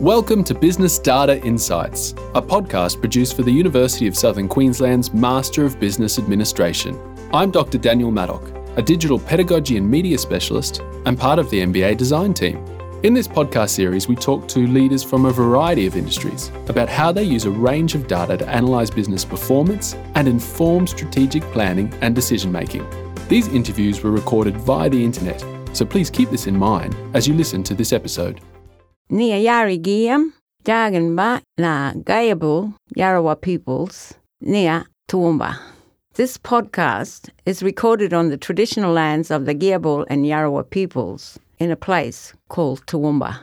Welcome to Business Data Insights, a podcast produced for the University of Southern Queensland's Master of Business Administration. I'm Dr. Daniel Maddock, a digital pedagogy and media specialist and part of the MBA design team. In this podcast series, we talk to leaders from a variety of industries about how they use a range of data to analyse business performance and inform strategic planning and decision making. These interviews were recorded via the internet, so please keep this in mind as you listen to this episode. Nia Yari Giam, Jaganba na Gayable Yarawa peoples, Nia Toowoomba. This podcast is recorded on the traditional lands of the Giabul and Yarawa peoples in a place called Toowoomba.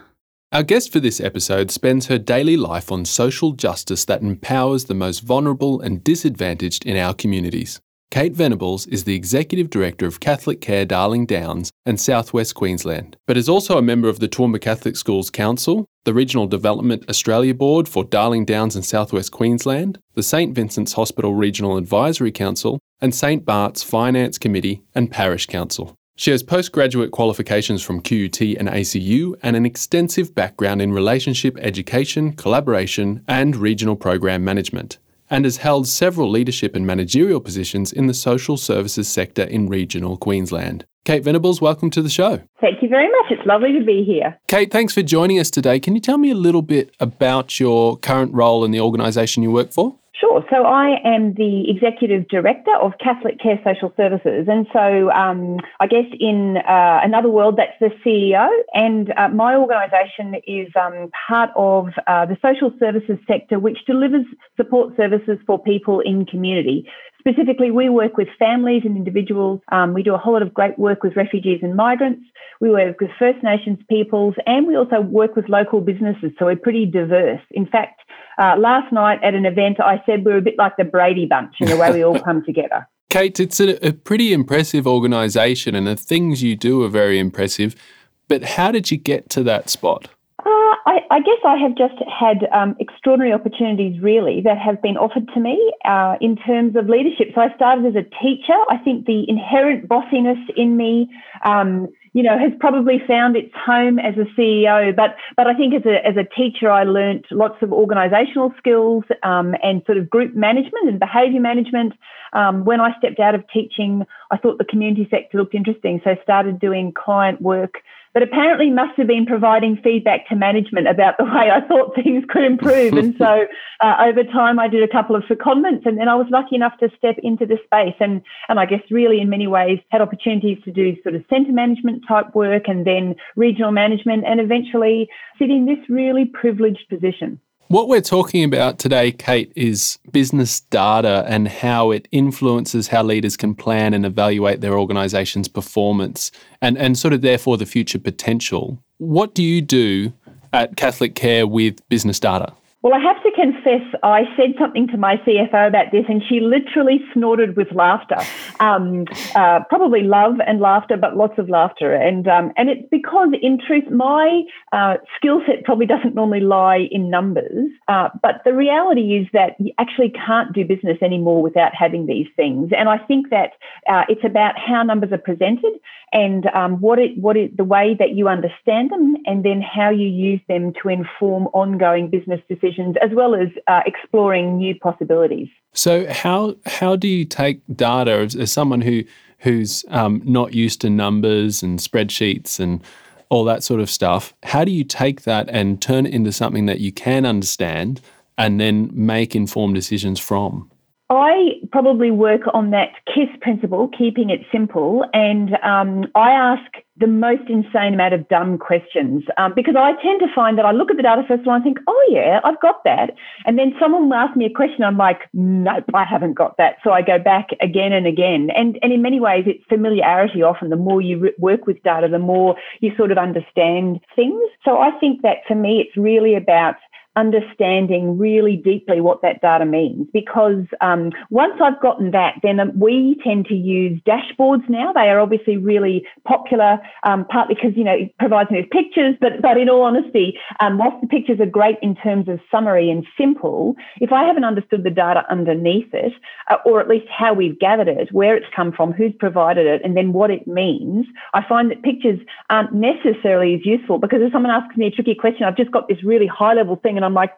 Our guest for this episode spends her daily life on social justice that empowers the most vulnerable and disadvantaged in our communities. Kate Venables is the Executive Director of Catholic Care Darling Downs and Southwest Queensland, but is also a member of the Toowoomba Catholic Schools Council, the Regional Development Australia Board for Darling Downs and Southwest Queensland, the St Vincent's Hospital Regional Advisory Council, and St Bart's Finance Committee and Parish Council. She has postgraduate qualifications from QUT and ACU and an extensive background in relationship education, collaboration, and regional program management and has held several leadership and managerial positions in the social services sector in regional Queensland. Kate Venables, welcome to the show. Thank you very much. It's lovely to be here. Kate, thanks for joining us today. Can you tell me a little bit about your current role in the organisation you work for? Sure. So I am the executive director of Catholic Care Social Services, and so um, I guess in uh, another world, that's the CEO. And uh, my organisation is um, part of uh, the social services sector, which delivers support services for people in community. Specifically, we work with families and individuals. Um, we do a whole lot of great work with refugees and migrants. We work with First Nations peoples, and we also work with local businesses. So we're pretty diverse. In fact, uh, last night at an event, I said we're a bit like the Brady Bunch in the way we all come together. Kate, it's a, a pretty impressive organisation, and the things you do are very impressive. But how did you get to that spot? I, I, guess I have just had um, extraordinary opportunities, really, that have been offered to me uh, in terms of leadership. So I started as a teacher. I think the inherent bossiness in me um, you know, has probably found its home as a CEO. But but I think as a as a teacher, I learnt lots of organisational skills um, and sort of group management and behaviour management. Um, when I stepped out of teaching, I thought the community sector looked interesting, so started doing client work but apparently must have been providing feedback to management about the way I thought things could improve. and so uh, over time, I did a couple of secondments, and then I was lucky enough to step into the space, and and I guess really in many ways had opportunities to do sort of centre management type work, and then regional management, and eventually sit in this really privileged position. What we're talking about today, Kate, is business data and how it influences how leaders can plan and evaluate their organization's performance and, and sort of therefore the future potential. What do you do at Catholic Care with business data? Well, I have to confess, I said something to my CFO about this, and she literally snorted with laughter. Um, uh, probably love and laughter, but lots of laughter. And um, and it's because, in truth, my uh, skill set probably doesn't normally lie in numbers. Uh, but the reality is that you actually can't do business anymore without having these things. And I think that uh, it's about how numbers are presented and um, what it what it the way that you understand them, and then how you use them to inform ongoing business decisions decisions as well as uh, exploring new possibilities. So how how do you take data as, as someone who who's um, not used to numbers and spreadsheets and all that sort of stuff? How do you take that and turn it into something that you can understand and then make informed decisions from? I probably work on that KISS principle, keeping it simple, and um, I ask the most insane amount of dumb questions um, because I tend to find that I look at the data first and I think, oh yeah, I've got that, and then someone will ask me a question, I'm like, nope, I haven't got that. So I go back again and again, and and in many ways, it's familiarity. Often, the more you re- work with data, the more you sort of understand things. So I think that for me, it's really about understanding really deeply what that data means. Because um, once I've gotten that, then um, we tend to use dashboards now. They are obviously really popular, um, partly because you know it provides me with pictures, but but in all honesty, um, whilst the pictures are great in terms of summary and simple, if I haven't understood the data underneath it, uh, or at least how we've gathered it, where it's come from, who's provided it, and then what it means, I find that pictures aren't necessarily as useful because if someone asks me a tricky question, I've just got this really high level thing and I'm like,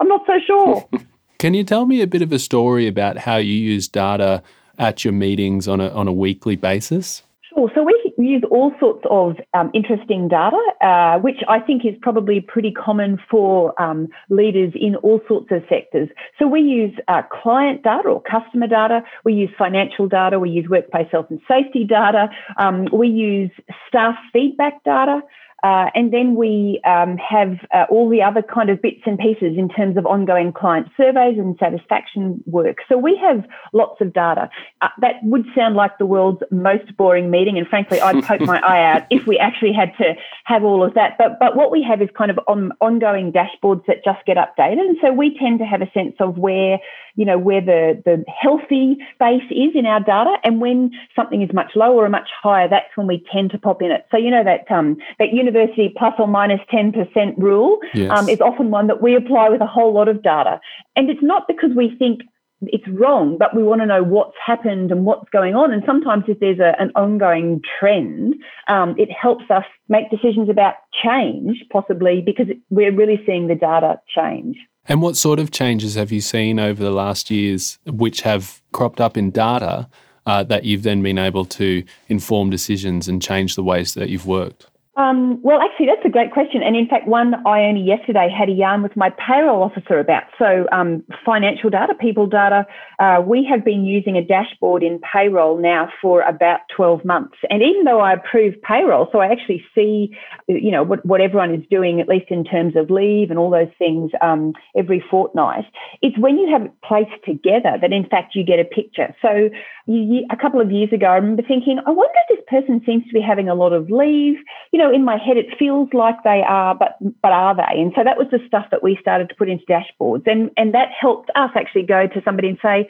I'm not so sure. Can you tell me a bit of a story about how you use data at your meetings on a, on a weekly basis? Sure. So we use all sorts of um, interesting data, uh, which I think is probably pretty common for um, leaders in all sorts of sectors. So we use uh, client data or customer data, we use financial data, we use workplace health and safety data, um, we use staff feedback data. Uh, and then we um, have uh, all the other kind of bits and pieces in terms of ongoing client surveys and satisfaction work. So we have lots of data. Uh, that would sound like the world's most boring meeting, and frankly, I'd poke my eye out if we actually had to have all of that. But but what we have is kind of on, ongoing dashboards that just get updated, and so we tend to have a sense of where you know, where the, the healthy space is in our data. And when something is much lower or much higher, that's when we tend to pop in it. So, you know, that, um, that university plus or minus 10% rule yes. um, is often one that we apply with a whole lot of data. And it's not because we think it's wrong, but we want to know what's happened and what's going on. And sometimes, if there's a, an ongoing trend, um, it helps us make decisions about change, possibly because we're really seeing the data change. And what sort of changes have you seen over the last years which have cropped up in data uh, that you've then been able to inform decisions and change the ways that you've worked? Um, well, actually, that's a great question. And in fact, one I only yesterday had a yarn with my payroll officer about. So, um, financial data, people data, uh, we have been using a dashboard in payroll now for about 12 months. And even though I approve payroll, so I actually see, you know, what, what everyone is doing, at least in terms of leave and all those things um, every fortnight, it's when you have it placed together that, in fact, you get a picture. So, you, a couple of years ago, I remember thinking, I wonder if this person seems to be having a lot of leave. You know, in my head, it feels like they are, but but are they? And so that was the stuff that we started to put into dashboards, and and that helped us actually go to somebody and say,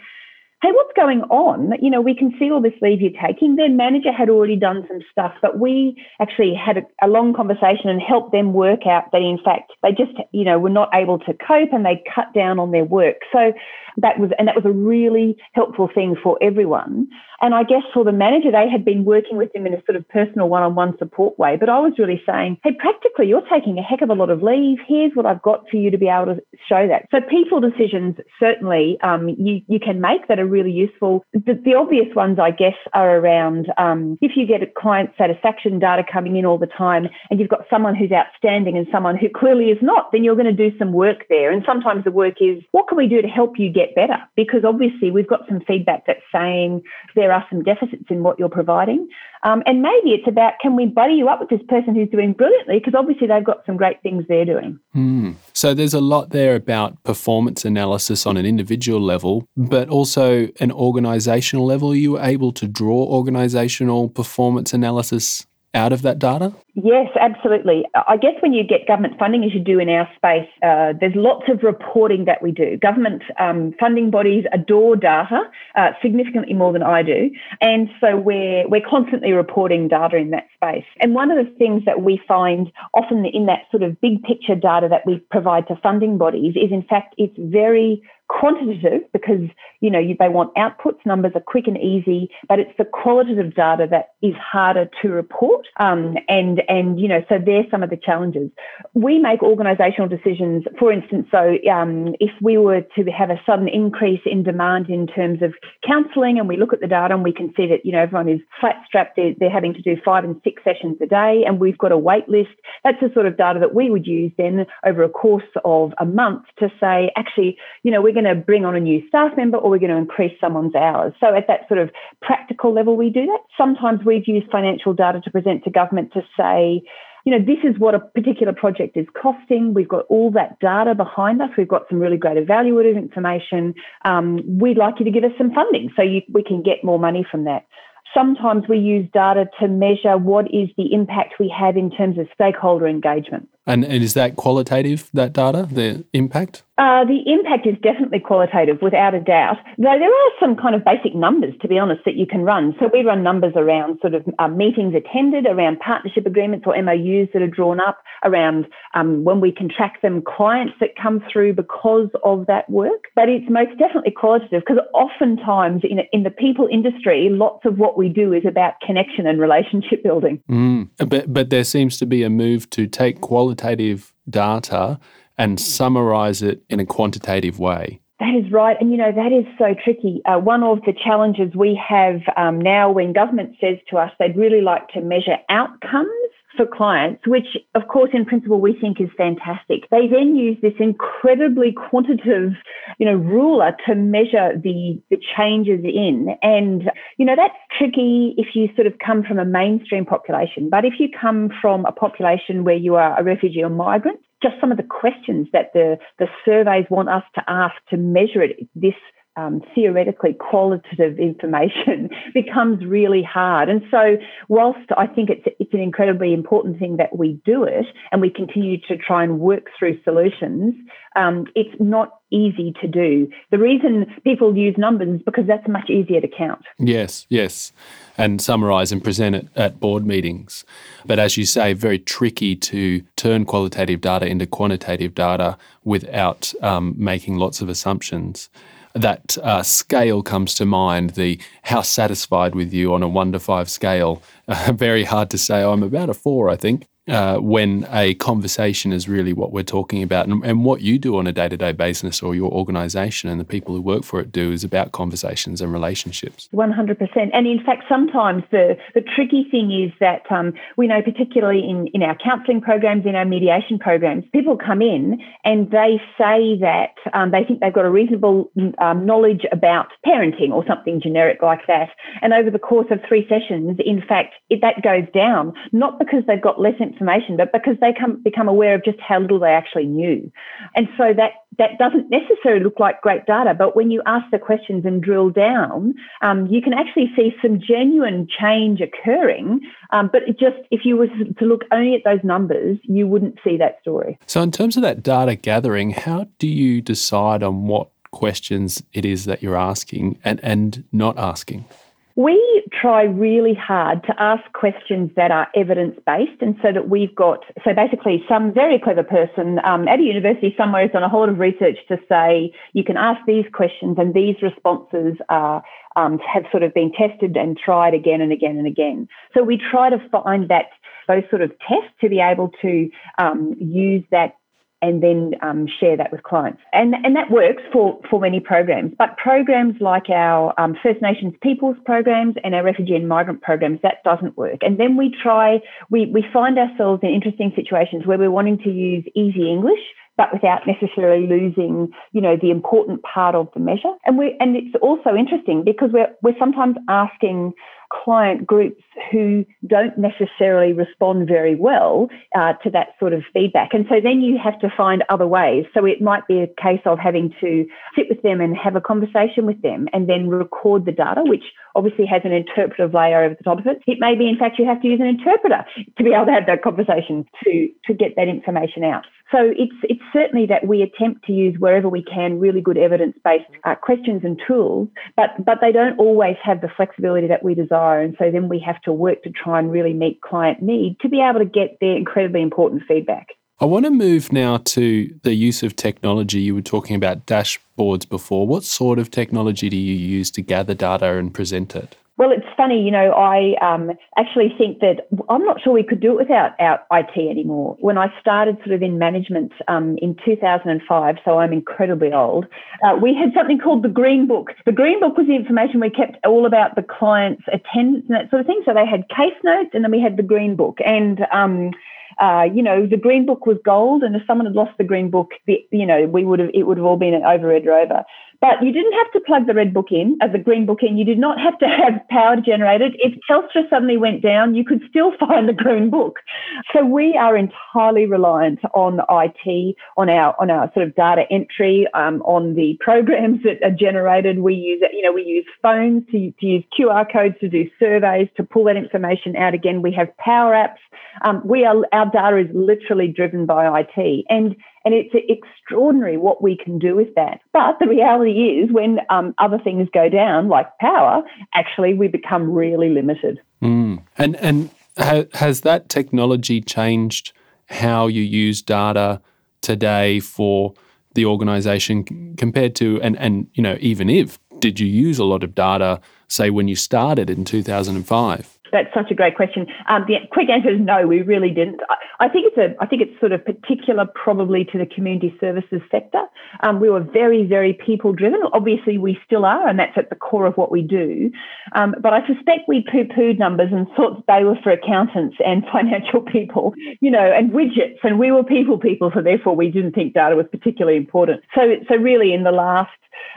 hey, what's going on? You know, we can see all this leave you're taking. Their manager had already done some stuff, but we actually had a, a, long conversation and helped them work out that in fact they just, you know, were not able to cope and they cut down on their work. So that was, and that was a really helpful thing for everyone. And I guess for the manager, they had been working with him in a sort of personal one on one support way. But I was really saying, hey, practically, you're taking a heck of a lot of leave. Here's what I've got for you to be able to show that. So people decisions, certainly, um, you, you can make that are really useful. The, the obvious ones, I guess, are around um, if you get client satisfaction data coming in all the time and you've got someone who's outstanding and someone who clearly is not, then you're going to do some work there. And sometimes the work is, what can we do to help you get better? Because obviously we've got some feedback that's saying there there are some deficits in what you're providing. Um, and maybe it's about can we buddy you up with this person who's doing brilliantly because obviously they've got some great things they're doing. Mm. So there's a lot there about performance analysis on an individual level, but also an organizational level. Are you able to draw organizational performance analysis out of that data? Yes, absolutely. I guess when you get government funding, as you do in our space, uh, there's lots of reporting that we do. Government um, funding bodies adore data uh, significantly more than I do, and so we're we're constantly reporting data in that space. And one of the things that we find often in that sort of big picture data that we provide to funding bodies is, in fact, it's very quantitative because you know they want outputs numbers are quick and easy but it's the qualitative data that is harder to report um, and and you know so there's some of the challenges. We make organizational decisions. For instance so um, if we were to have a sudden increase in demand in terms of counselling and we look at the data and we can see that you know everyone is flat strapped they're, they're having to do five and six sessions a day and we've got a wait list that's the sort of data that we would use then over a course of a month to say actually you know we're going to bring on a new staff member or we're going to increase someone's hours. So at that sort of practical level, we do that. Sometimes we've used financial data to present to government to say, you know, this is what a particular project is costing. We've got all that data behind us. We've got some really great evaluative information. Um, we'd like you to give us some funding so you, we can get more money from that. Sometimes we use data to measure what is the impact we have in terms of stakeholder engagement. And, and is that qualitative, that data, the impact? Uh, the impact is definitely qualitative, without a doubt. Though there are some kind of basic numbers, to be honest, that you can run. So we run numbers around sort of uh, meetings attended, around partnership agreements or MOUs that are drawn up, around um, when we can track them, clients that come through because of that work. But it's most definitely qualitative because oftentimes in, in the people industry, lots of what we do is about connection and relationship building. Mm. But, but there seems to be a move to take qualitative data and summarize it in a quantitative way. That is right. And, you know, that is so tricky. Uh, one of the challenges we have um, now when government says to us they'd really like to measure outcomes for clients, which of course in principle we think is fantastic. They then use this incredibly quantitative, you know, ruler to measure the, the changes in. And, you know, that's tricky if you sort of come from a mainstream population. But if you come from a population where you are a refugee or migrant, just some of the questions that the, the surveys want us to ask to measure it, this um, theoretically qualitative information becomes really hard. And so, whilst I think it's it's an incredibly important thing that we do it and we continue to try and work through solutions, um, it's not easy to do. The reason people use numbers is because that's much easier to count. Yes, yes, and summarise and present it at board meetings. But as you say, very tricky to turn qualitative data into quantitative data without um, making lots of assumptions that uh, scale comes to mind the how satisfied with you on a one to five scale. Uh, very hard to say. I'm about a four, I think uh, when a conversation is really what we're talking about. And, and what you do on a day to day basis, or your organization and the people who work for it do, is about conversations and relationships. 100%. And in fact, sometimes the, the tricky thing is that um, we know, particularly in, in our counselling programs, in our mediation programs, people come in and they say that um, they think they've got a reasonable um, knowledge about parenting or something generic like that. And over the course of three sessions, in fact, it, that goes down, not because they've got less information information, but because they come, become aware of just how little they actually knew. And so that, that doesn't necessarily look like great data, but when you ask the questions and drill down, um, you can actually see some genuine change occurring. Um, but just if you were to look only at those numbers, you wouldn't see that story. So, in terms of that data gathering, how do you decide on what questions it is that you're asking and, and not asking? We try really hard to ask questions that are evidence based, and so that we've got so basically some very clever person um, at a university somewhere has done a whole lot of research to say you can ask these questions, and these responses are um, have sort of been tested and tried again and again and again. So we try to find that those sort of tests to be able to um, use that and then um, share that with clients. And, and that works for, for many programs. But programs like our um, First Nations Peoples programs and our refugee and migrant programs, that doesn't work. And then we try, we, we find ourselves in interesting situations where we're wanting to use easy English but without necessarily losing, you know, the important part of the measure. And we and it's also interesting because we're we're sometimes asking client groups who don't necessarily respond very well uh, to that sort of feedback. And so then you have to find other ways. So it might be a case of having to sit with them and have a conversation with them and then record the data, which obviously has an interpretive layer over the top of it. It may be, in fact, you have to use an interpreter to be able to have that conversation to, to get that information out. So it's it's certainly that we attempt to use wherever we can really good evidence based uh, questions and tools, but but they don't always have the flexibility that we desire, and so then we have to work to try and really meet client need to be able to get their incredibly important feedback. I want to move now to the use of technology. You were talking about dashboards before. What sort of technology do you use to gather data and present it? Well, it's funny, you know, I um, actually think that I'm not sure we could do it without our IT anymore. When I started sort of in management um, in 2005, so I'm incredibly old, uh, we had something called the Green Book. The Green Book was the information we kept all about the client's attendance and that sort of thing. So they had case notes and then we had the Green Book. And um, uh, you know, the green book was gold, and if someone had lost the green book, the, you know, we would have it would have all been an overread rover. But you didn't have to plug the red book in, as the green book in. You did not have to have power generated. If Telstra suddenly went down, you could still find the green book. So we are entirely reliant on IT, on our on our sort of data entry, um, on the programs that are generated. We use you know we use phones to, to use QR codes to do surveys to pull that information out. Again, we have power apps. Um, we are our data is literally driven by IT, and and it's extraordinary what we can do with that. But the reality is, when um, other things go down, like power, actually we become really limited. Mm. And and ha- has that technology changed how you use data today for the organisation compared to and and you know even if did you use a lot of data say when you started in 2005? That's such a great question. Um, the quick answer is no, we really didn't. I, I, think it's a, I think it's sort of particular, probably to the community services sector. Um, we were very, very people driven. Obviously, we still are, and that's at the core of what we do. Um, but I suspect we poo-pooed numbers and thought they were for accountants and financial people, you know, and widgets, and we were people people, so therefore we didn't think data was particularly important. So, so really, in the last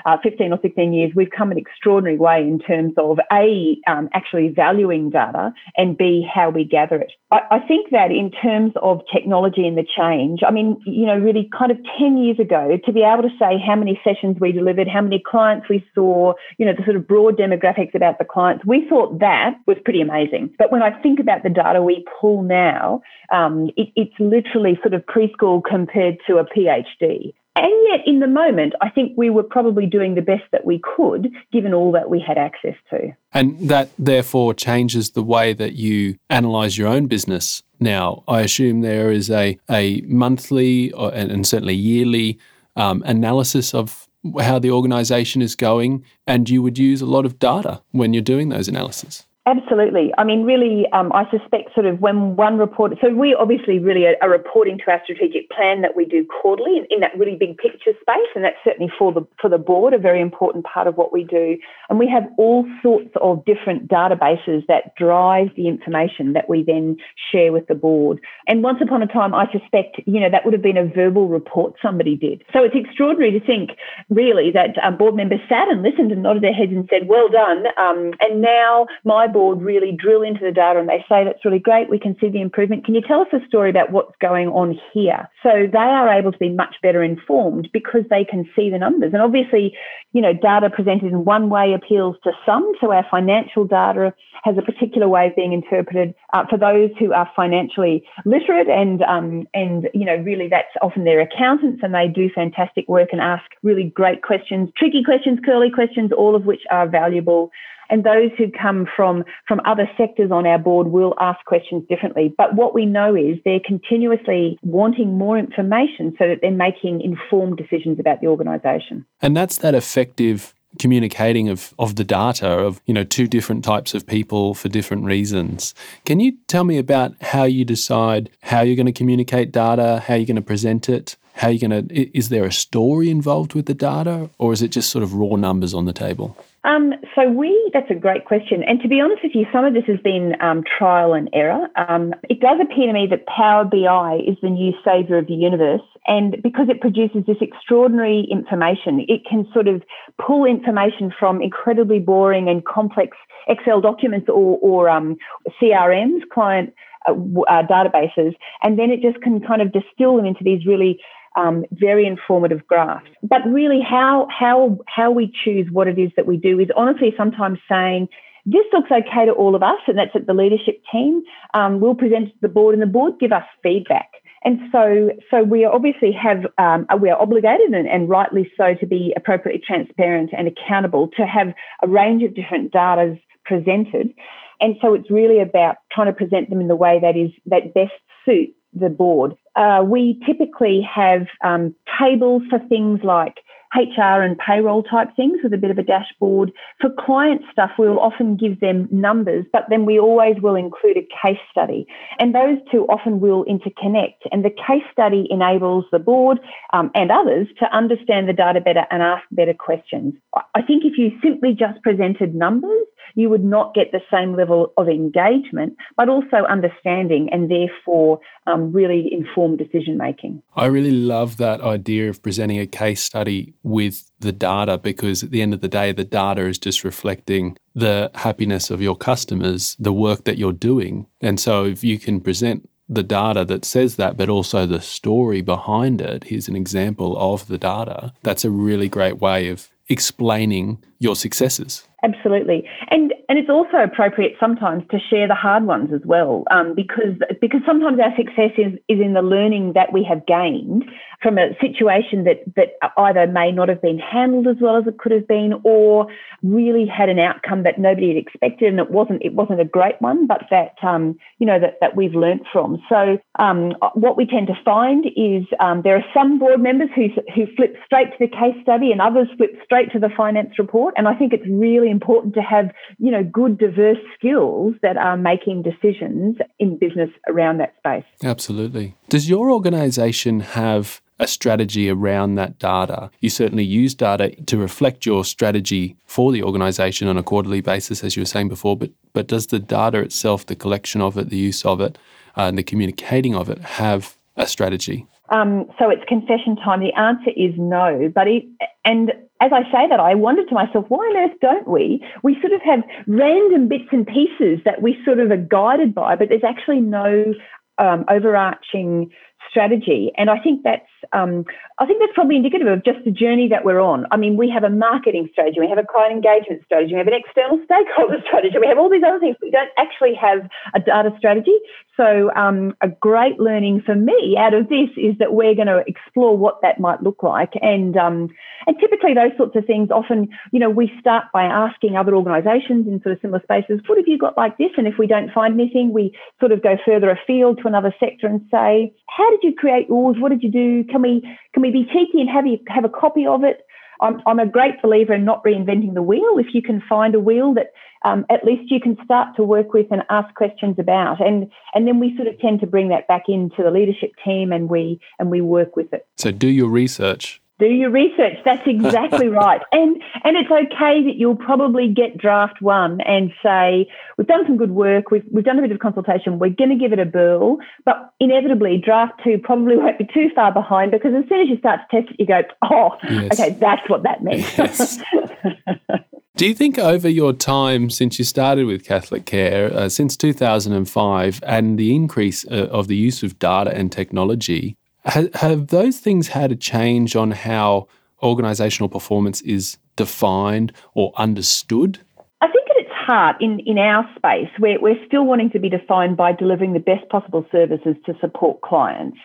uh, 15 or 16 years, we've come an extraordinary way in terms of A, um, actually valuing data, and B, how we gather it. I, I, think that in terms of technology and the change, I mean, you know, really kind of 10 years ago, to be able to say how many sessions we delivered, how many clients we saw, you know, the sort of broad demographics about the clients, we thought that was pretty amazing. But when I think about the data we pull now, um, it, it's literally sort of preschool compared to a PhD. And yet, in the moment, I think we were probably doing the best that we could given all that we had access to. And that therefore changes the way that you analyse your own business now. I assume there is a, a monthly or, and certainly yearly um, analysis of how the organisation is going, and you would use a lot of data when you're doing those analyses. Absolutely. I mean, really, um, I suspect sort of when one report, so we obviously really are, are, reporting to our strategic plan that we do quarterly in, in, that really big picture space, and that's certainly for the for the board a very important part of what we do. And we have all sorts of different databases that drive the information that we then share with the board. And once upon a time, I suspect you know that would have been a verbal report somebody did. So it's extraordinary to think really that board members sat and listened and nodded their heads and said, "Well done." Um, and now my board really drill into the data and they say, that's really great, we can see the improvement. Can you tell us a story about what's going on here? So they are able to be much better informed because they can see the numbers. And obviously, you know, data presented in one way appeals to some. So our financial data has a particular way of being interpreted uh, for those who are financially literate and, um, and, you know, really that's often their accountants and they do fantastic work and ask really great questions, tricky questions, curly questions, all of which are valuable and those who come from from other sectors on our board will ask questions differently. But what we know is they're continuously wanting more information so that they're making informed decisions about the organisation. And that's that effective communicating of, of the data of you know two different types of people for different reasons can you tell me about how you decide how you're going to communicate data how you're going to present it how you're going to is there a story involved with the data or is it just sort of raw numbers on the table um, so we, that's a great question. And to be honest with you, some of this has been um, trial and error. Um, it does appear to me that Power BI is the new savior of the universe. And because it produces this extraordinary information, it can sort of pull information from incredibly boring and complex Excel documents or, or um, CRMs, client uh, uh, databases, and then it just can kind of distill them into these really um, very informative graphs. But really, how how how we choose what it is that we do is honestly sometimes saying. This looks okay to all of us, and that's at the leadership team. Um, we'll present to the board, and the board give us feedback. And so, so we obviously have um, we are obligated, and, and, rightly so, to be appropriately transparent and accountable to have a range of different data presented. And so, it's really about trying to present them in the way that is that best suits the board. Uh, we typically have um, tables for things like HR and payroll type things with a bit of a dashboard. For client stuff, we'll often give them numbers, but then we always will include a case study. And those two often will interconnect. And the case study enables the board um, and others to understand the data better and ask better questions. I think if you simply just presented numbers, you would not get the same level of engagement, but also understanding and therefore um, really informed decision making. I really love that idea of presenting a case study with the data because at the end of the day, the data is just reflecting the happiness of your customers, the work that you're doing. And so if you can present the data that says that, but also the story behind it, here's an example of the data, that's a really great way of explaining your successes. Absolutely, and and it's also appropriate sometimes to share the hard ones as well, um, because because sometimes our success is is in the learning that we have gained from a situation that that either may not have been handled as well as it could have been, or really had an outcome that nobody had expected, and it wasn't it wasn't a great one, but that um, you know that that we've learnt from. So um, what we tend to find is um, there are some board members who who flip straight to the case study, and others flip straight to the finance report, and I think it's really important to have, you know, good, diverse skills that are making decisions in business around that space. Absolutely. Does your organization have a strategy around that data. You certainly use data to reflect your strategy for the organization on a quarterly basis, as you were saying before, but, but does the data itself, the collection of it, the use of it, uh, and the communicating of it have a strategy? Um, so it's confession time. The answer is no. But it, and as I say that, I wonder to myself, why on earth don't we? We sort of have random bits and pieces that we sort of are guided by, but there's actually no um, overarching strategy. And I think that's um, I think that's probably indicative of just the journey that we're on. I mean, we have a marketing strategy, we have a client engagement strategy, we have an external stakeholder strategy, we have all these other things. We don't actually have a data strategy. So um, a great learning for me out of this is that we're going to explore what that might look like. And um, and typically those sorts of things often, you know, we start by asking other organisations in sort of similar spaces, what have you got like this? And if we don't find anything, we sort of go further afield to another sector and say, how did you create yours? What did you do? Can we can we be cheeky and have you have a copy of it? I'm, I'm a great believer in not reinventing the wheel. If you can find a wheel that um, at least you can start to work with and ask questions about, and and then we sort of tend to bring that back into the leadership team, and we and we work with it. So do your research do your research. That's exactly right. And and it's okay that you'll probably get draft one and say, we've done some good work, we've, we've done a bit of consultation, we're going to give it a burl. But inevitably, draft two probably won't be too far behind because as soon as you start to test it, you go, oh, yes. okay, that's what that means. Yes. Do you think over your time since you started with Catholic Care, uh, since 2005, and the increase uh, of the use of data and technology, have, those things had a change on how organisational performance is defined or understood? I think at its heart, in, in our space, we're, we're still wanting to be defined by delivering the best possible services to support clients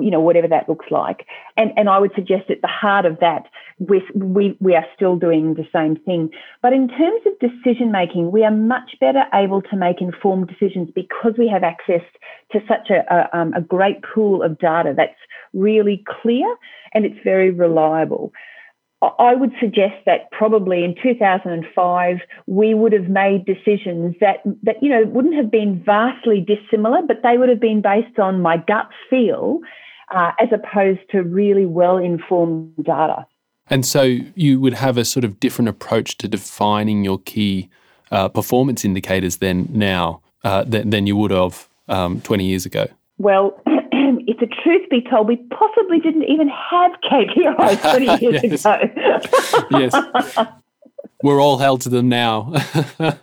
you know, whatever that looks like. And, and I would suggest at the heart of that, we, we, we are still doing the same thing. But in terms of decision making, we are much better able to make informed decisions because we have access to such a, a, um, a great pool of data that's really clear and it's very reliable. I would suggest that probably in 2005 we would have made decisions that that you know wouldn't have been vastly dissimilar, but they would have been based on my gut feel uh, as opposed to really well informed data. And so you would have a sort of different approach to defining your key uh, performance indicators then now uh, than, than, you would have um, 20 years ago. Well, if the truth be told, we possibly didn't even have KPIs 20 years ago. yes. We're all held to them now.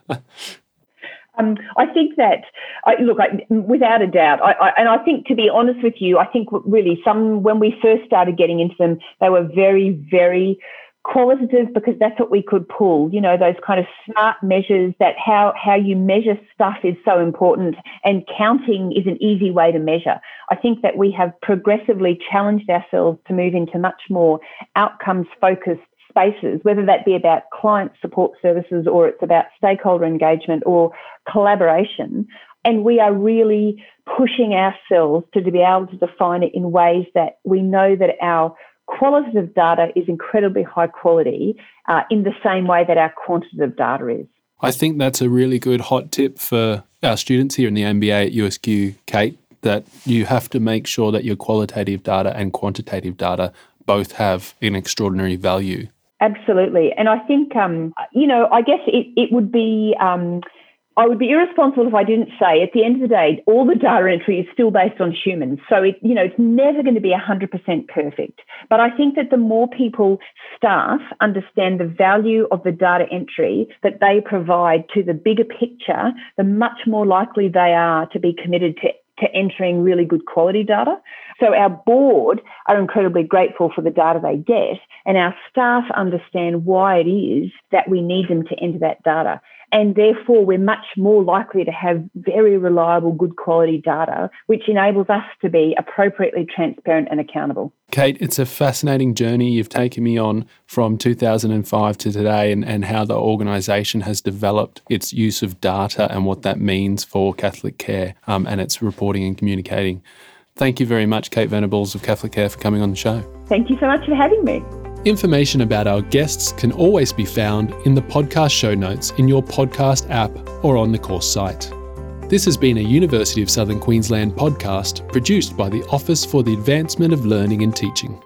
Um, I think that, I, look, I, without a doubt, I, and I think to be honest with you, I think really some when we first started getting into them, they were very, very qualitative because that's what we could pull. You know, those kind of smart measures that how how you measure stuff is so important, and counting is an easy way to measure. I think that we have progressively challenged ourselves to move into much more outcomes focused spaces, whether that be about client support services or it's about stakeholder engagement or collaboration. And we are really pushing ourselves to, be able to define it in ways that we know that our qualitative data is incredibly high quality uh, in the same way that our quantitative data is. I think that's a really good hot tip for our students here in the MBA at USQ, Kate, that you have to make sure that your qualitative data and quantitative data both have an extraordinary value Absolutely. And I think, um, you know, I guess it, it would be. Um, I would be irresponsible if I didn't say at the end of the day, all the data entry is still based on humans. So it, you know, it's never going to be 100% perfect. But I think that the more people, staff, understand the value of the data entry that they provide to the bigger picture, the much more likely they are to be committed to to entering really good quality data. So our board are incredibly grateful for the data they get and our staff understand why it is that we need them to enter that data and therefore we're much more likely to have very reliable, good quality data, which enables us to be appropriately transparent and accountable. Kate, it's a fascinating journey you've taken me on from 2005 to today and, and how the organisation has developed its use of data and what that means for Catholic Care um, and its reporting and communicating. Thank you very much, Kate Venables of Catholic Care, for coming on the show. Thank you so much for having me. Information about our guests can always be found in the podcast show notes in your podcast app or on the course site. This has been a University of Southern Queensland podcast produced by the Office for the Advancement of Learning and Teaching.